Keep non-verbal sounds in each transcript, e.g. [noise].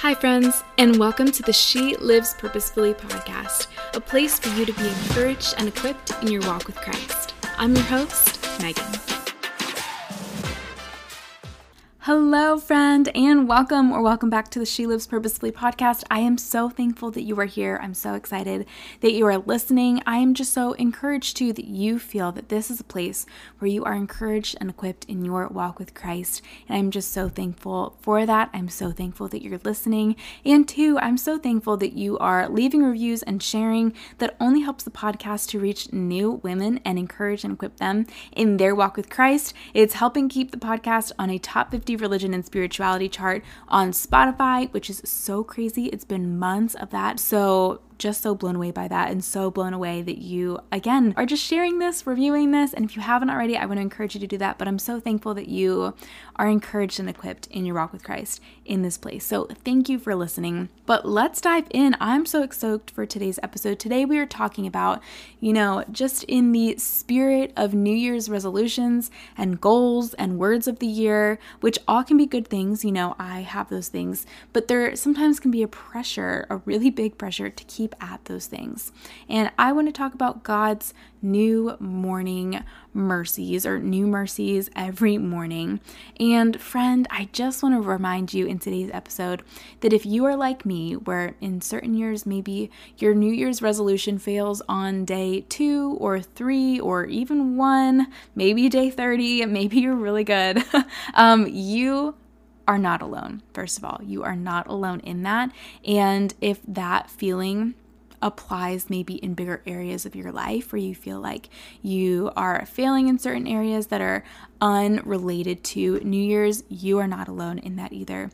Hi, friends, and welcome to the She Lives Purposefully podcast, a place for you to be encouraged and equipped in your walk with Christ. I'm your host, Megan. Hello, friend, and welcome or welcome back to the She Lives Purposefully podcast. I am so thankful that you are here. I'm so excited that you are listening. I am just so encouraged too that you feel that this is a place where you are encouraged and equipped in your walk with Christ. And I'm just so thankful for that. I'm so thankful that you're listening. And two, I'm so thankful that you are leaving reviews and sharing. That only helps the podcast to reach new women and encourage and equip them in their walk with Christ. It's helping keep the podcast on a top 50 religion and spirituality chart on Spotify, which is so crazy. It's been months of that. So just so blown away by that and so blown away that you, again, are just sharing this, reviewing this. And if you haven't already, I want to encourage you to do that. But I'm so thankful that you are encouraged and equipped in your walk with Christ in this place. So thank you for listening. But let's dive in. I'm so stoked for today's episode. Today we are talking about, you know, just in the spirit of New Year's resolutions and goals and words of the year, which all can be good things. You know, I have those things, but there sometimes can be a pressure, a really big pressure to keep keep at those things. And I want to talk about God's new morning mercies or new mercies every morning. And friend, I just want to remind you in today's episode that if you are like me, where in certain years maybe your New Year's resolution fails on day two or three or even one, maybe day 30, maybe you're really good, [laughs] um, you are not alone. First of all, you are not alone in that. And if that feeling applies maybe in bigger areas of your life where you feel like you are failing in certain areas that are unrelated to New Year's, you are not alone in that either.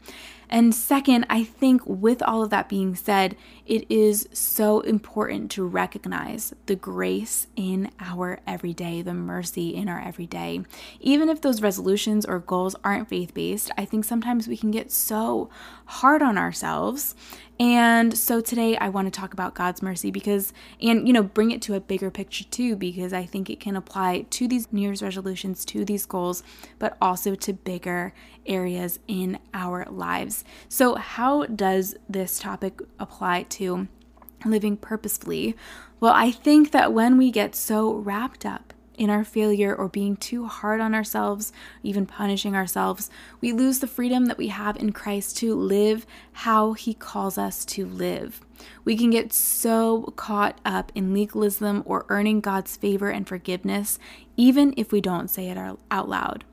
And second, I think with all of that being said, it is so important to recognize the grace in our everyday, the mercy in our everyday. Even if those resolutions or goals aren't faith based, I think sometimes we can get so hard on ourselves. And so today I want to talk about God's mercy because, and you know, bring it to a bigger picture too, because I think it can apply to these New Year's resolutions, to these goals, but also to bigger areas in our lives. So, how does this topic apply to living purposefully? Well, I think that when we get so wrapped up in our failure or being too hard on ourselves, even punishing ourselves, we lose the freedom that we have in Christ to live how He calls us to live. We can get so caught up in legalism or earning God's favor and forgiveness, even if we don't say it out loud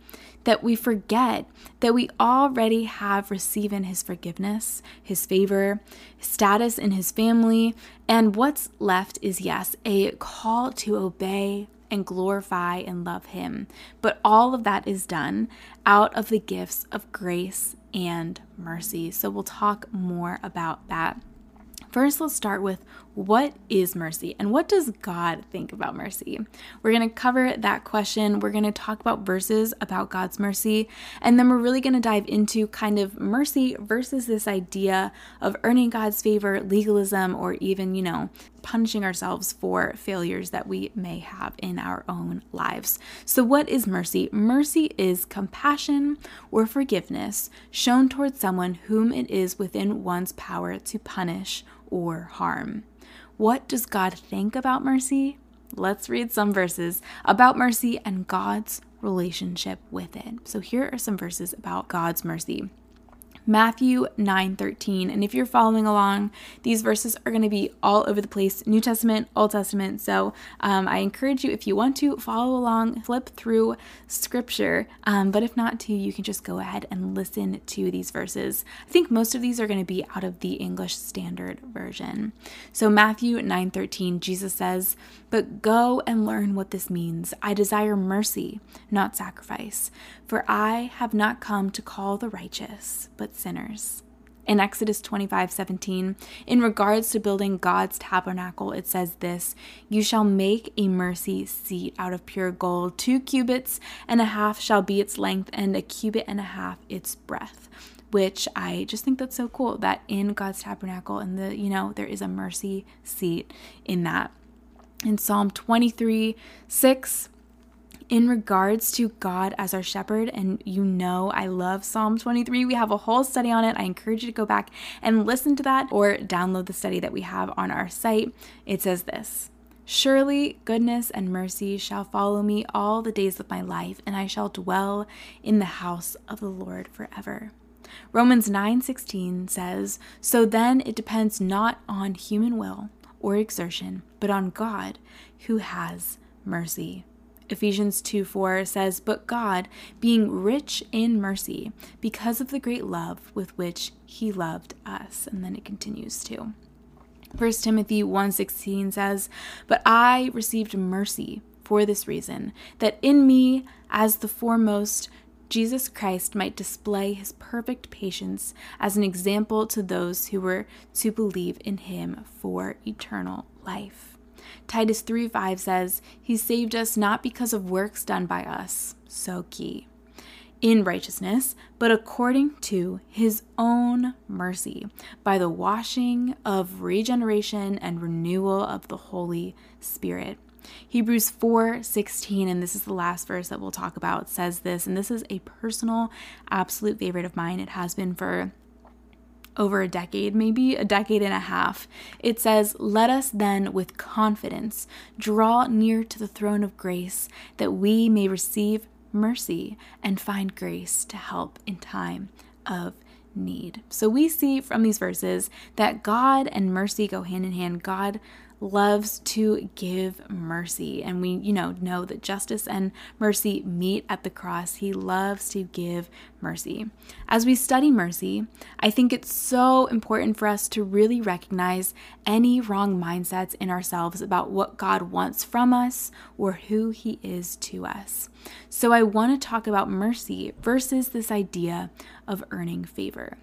that we forget that we already have received his forgiveness, his favor, status in his family, and what's left is yes, a call to obey and glorify and love him. But all of that is done out of the gifts of grace and mercy. So we'll talk more about that. First, let's start with what is mercy and what does God think about mercy? We're going to cover that question. We're going to talk about verses about God's mercy, and then we're really going to dive into kind of mercy versus this idea of earning God's favor, legalism, or even, you know, punishing ourselves for failures that we may have in our own lives. So, what is mercy? Mercy is compassion or forgiveness shown towards someone whom it is within one's power to punish or harm. What does God think about mercy? Let's read some verses about mercy and God's relationship with it. So here are some verses about God's mercy. Matthew 9:13. And if you're following along, these verses are going to be all over the place, New Testament, Old Testament. So um, I encourage you, if you want to follow along, flip through Scripture. Um, but if not to, you can just go ahead and listen to these verses. I think most of these are going to be out of the English Standard Version. So Matthew 9:13, Jesus says, "But go and learn what this means. I desire mercy, not sacrifice, for I have not come to call the righteous, but sinners. In Exodus 25 17, in regards to building God's tabernacle, it says this You shall make a mercy seat out of pure gold. Two cubits and a half shall be its length, and a cubit and a half its breadth. Which I just think that's so cool that in God's tabernacle, and the, you know, there is a mercy seat in that. In Psalm 23 6, in regards to God as our shepherd, and you know I love Psalm 23, we have a whole study on it. I encourage you to go back and listen to that or download the study that we have on our site. It says this Surely goodness and mercy shall follow me all the days of my life, and I shall dwell in the house of the Lord forever. Romans 9:16 says, "So then it depends not on human will or exertion, but on God who has mercy." Ephesians 2 4 says, But God, being rich in mercy, because of the great love with which he loved us. And then it continues to. 1 Timothy 1:16 says, "But I received mercy for this reason, that in me as the foremost Jesus Christ might display his perfect patience as an example to those who were to believe in him for eternal life." Titus 3 5 says, He saved us not because of works done by us, so key, in righteousness, but according to His own mercy, by the washing of regeneration and renewal of the Holy Spirit. Hebrews 4:16 and this is the last verse that we'll talk about says this and this is a personal absolute favorite of mine. It has been for over a decade, maybe a decade and a half. It says, Let us then with confidence draw near to the throne of grace that we may receive mercy and find grace to help in time of need. So we see from these verses that God and mercy go hand in hand. God loves to give mercy. And we, you know, know that justice and mercy meet at the cross. He loves to give mercy. As we study mercy, I think it's so important for us to really recognize any wrong mindsets in ourselves about what God wants from us or who He is to us. So I want to talk about mercy versus this idea of earning favor.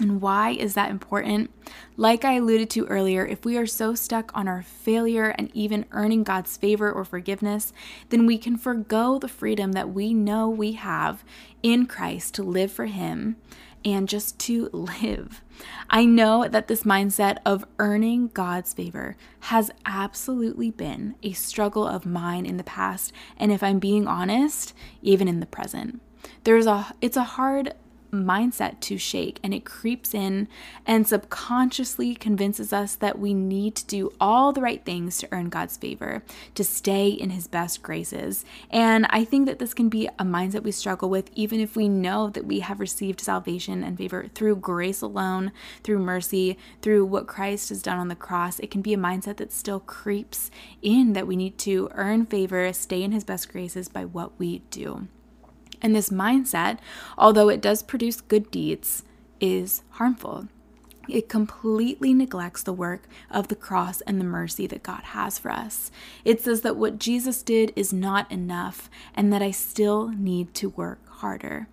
And why is that important? Like I alluded to earlier, if we are so stuck on our failure and even earning God's favor or forgiveness, then we can forego the freedom that we know we have in Christ to live for Him and just to [laughs] live. I know that this mindset of earning God's favor has absolutely been a struggle of mine in the past, and if I'm being honest, even in the present. There's a it's a hard mindset to shake and it creeps in and subconsciously convinces us that we need to do all the right things to earn God's favor, to stay in His best graces. And I think that this can be a mindset we struggle with even if we know that we have received salvation and favor through grace alone, through mercy, through what Christ has done on the cross. It can be a mindset that still creeps in that we need to earn favor, stay in His best graces by what we do. And this mindset, although it does produce good deeds, is harmful. It completely neglects the work of the cross and the mercy that God has for us. It says that what Jesus did is not enough and that I still need to work harder.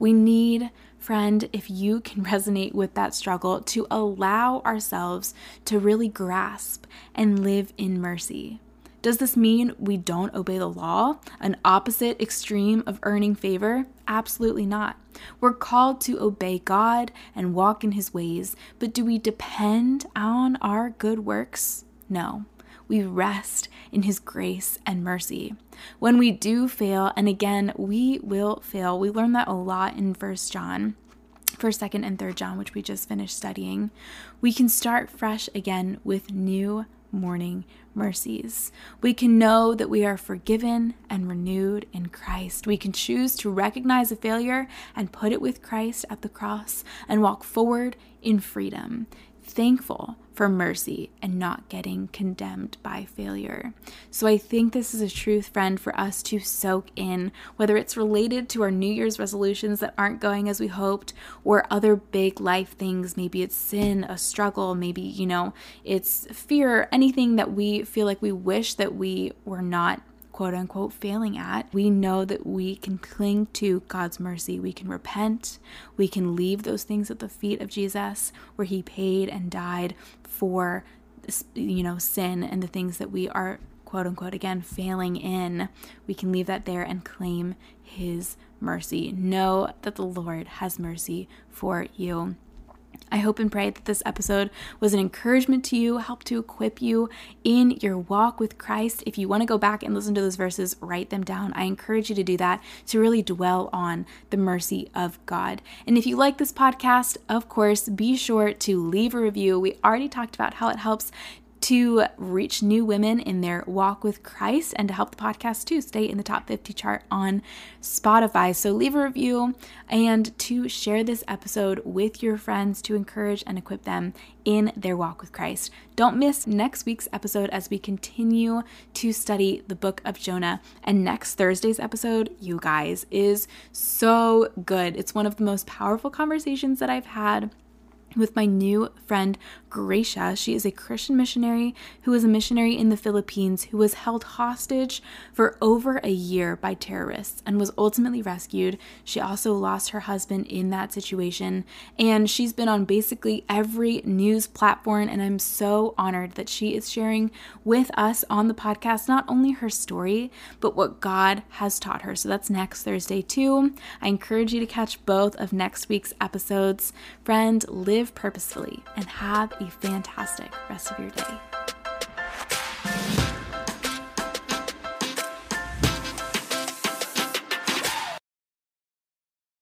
We need, friend, if you can [laughs] resonate with that struggle, to allow ourselves to really grasp and live in mercy. Does this mean we don't obey the law? An opposite extreme of earning favor? Absolutely not. We're called to obey God and walk in His ways, but do we depend on our good works? No. We rest in His grace and mercy. When we do fail, and again, we will fail, we learn that a lot in First John. First, second, and third John, which we just finished studying, we can start fresh again with new morning mercies. We can know that we are forgiven and renewed in Christ. We can choose to recognize a failure and put it with Christ at the cross and walk forward in freedom thankful for mercy and not getting condemned by failure. So I think this is a truth, friend, for us to soak in, whether it's related to our New Year's resolutions that aren't going as we hoped, or other big life things. Maybe it's sin, a struggle, maybe, you know, it's fear, anything that we feel like we wish that we were not quote unquote failing at, we know that we can cling to God's mercy. We can repent. We can leave those things at the feet of Jesus where he paid and died for you know sin and the things that we are quote unquote again failing in. We can leave that there and claim his mercy. Know that the Lord has mercy for you. I hope and pray that this episode was an encouragement to you, helped to equip you in your walk with Christ. If you want to go back and listen to those verses, write them down. I encourage you to do that to really dwell on the mercy of God. And if you like this podcast, of course, be sure to leave a review. We already talked about how it helps to reach new women in their walk with Christ and to help the podcast to stay in the top 50 chart on Spotify. So leave a review and to share this episode with your friends to encourage and equip them in their walk with Christ. Don't miss next week's episode as we continue to study the book of Jonah. And next Thursday's episode, you guys, is so good. It's one of the most powerful conversations that I've had with my new friend Gracia. She is a Christian missionary who is a missionary in the Philippines who was held hostage for over a year by terrorists and was ultimately rescued. She also lost her husband in that situation, and she's been on basically every news platform. And I'm so honored that she is sharing with us on the podcast not only her story, but what God has taught her. So that's next Thursday, too. I encourage you to catch both of next week's episodes. Friend, live purposefully and have a fantastic rest of your day.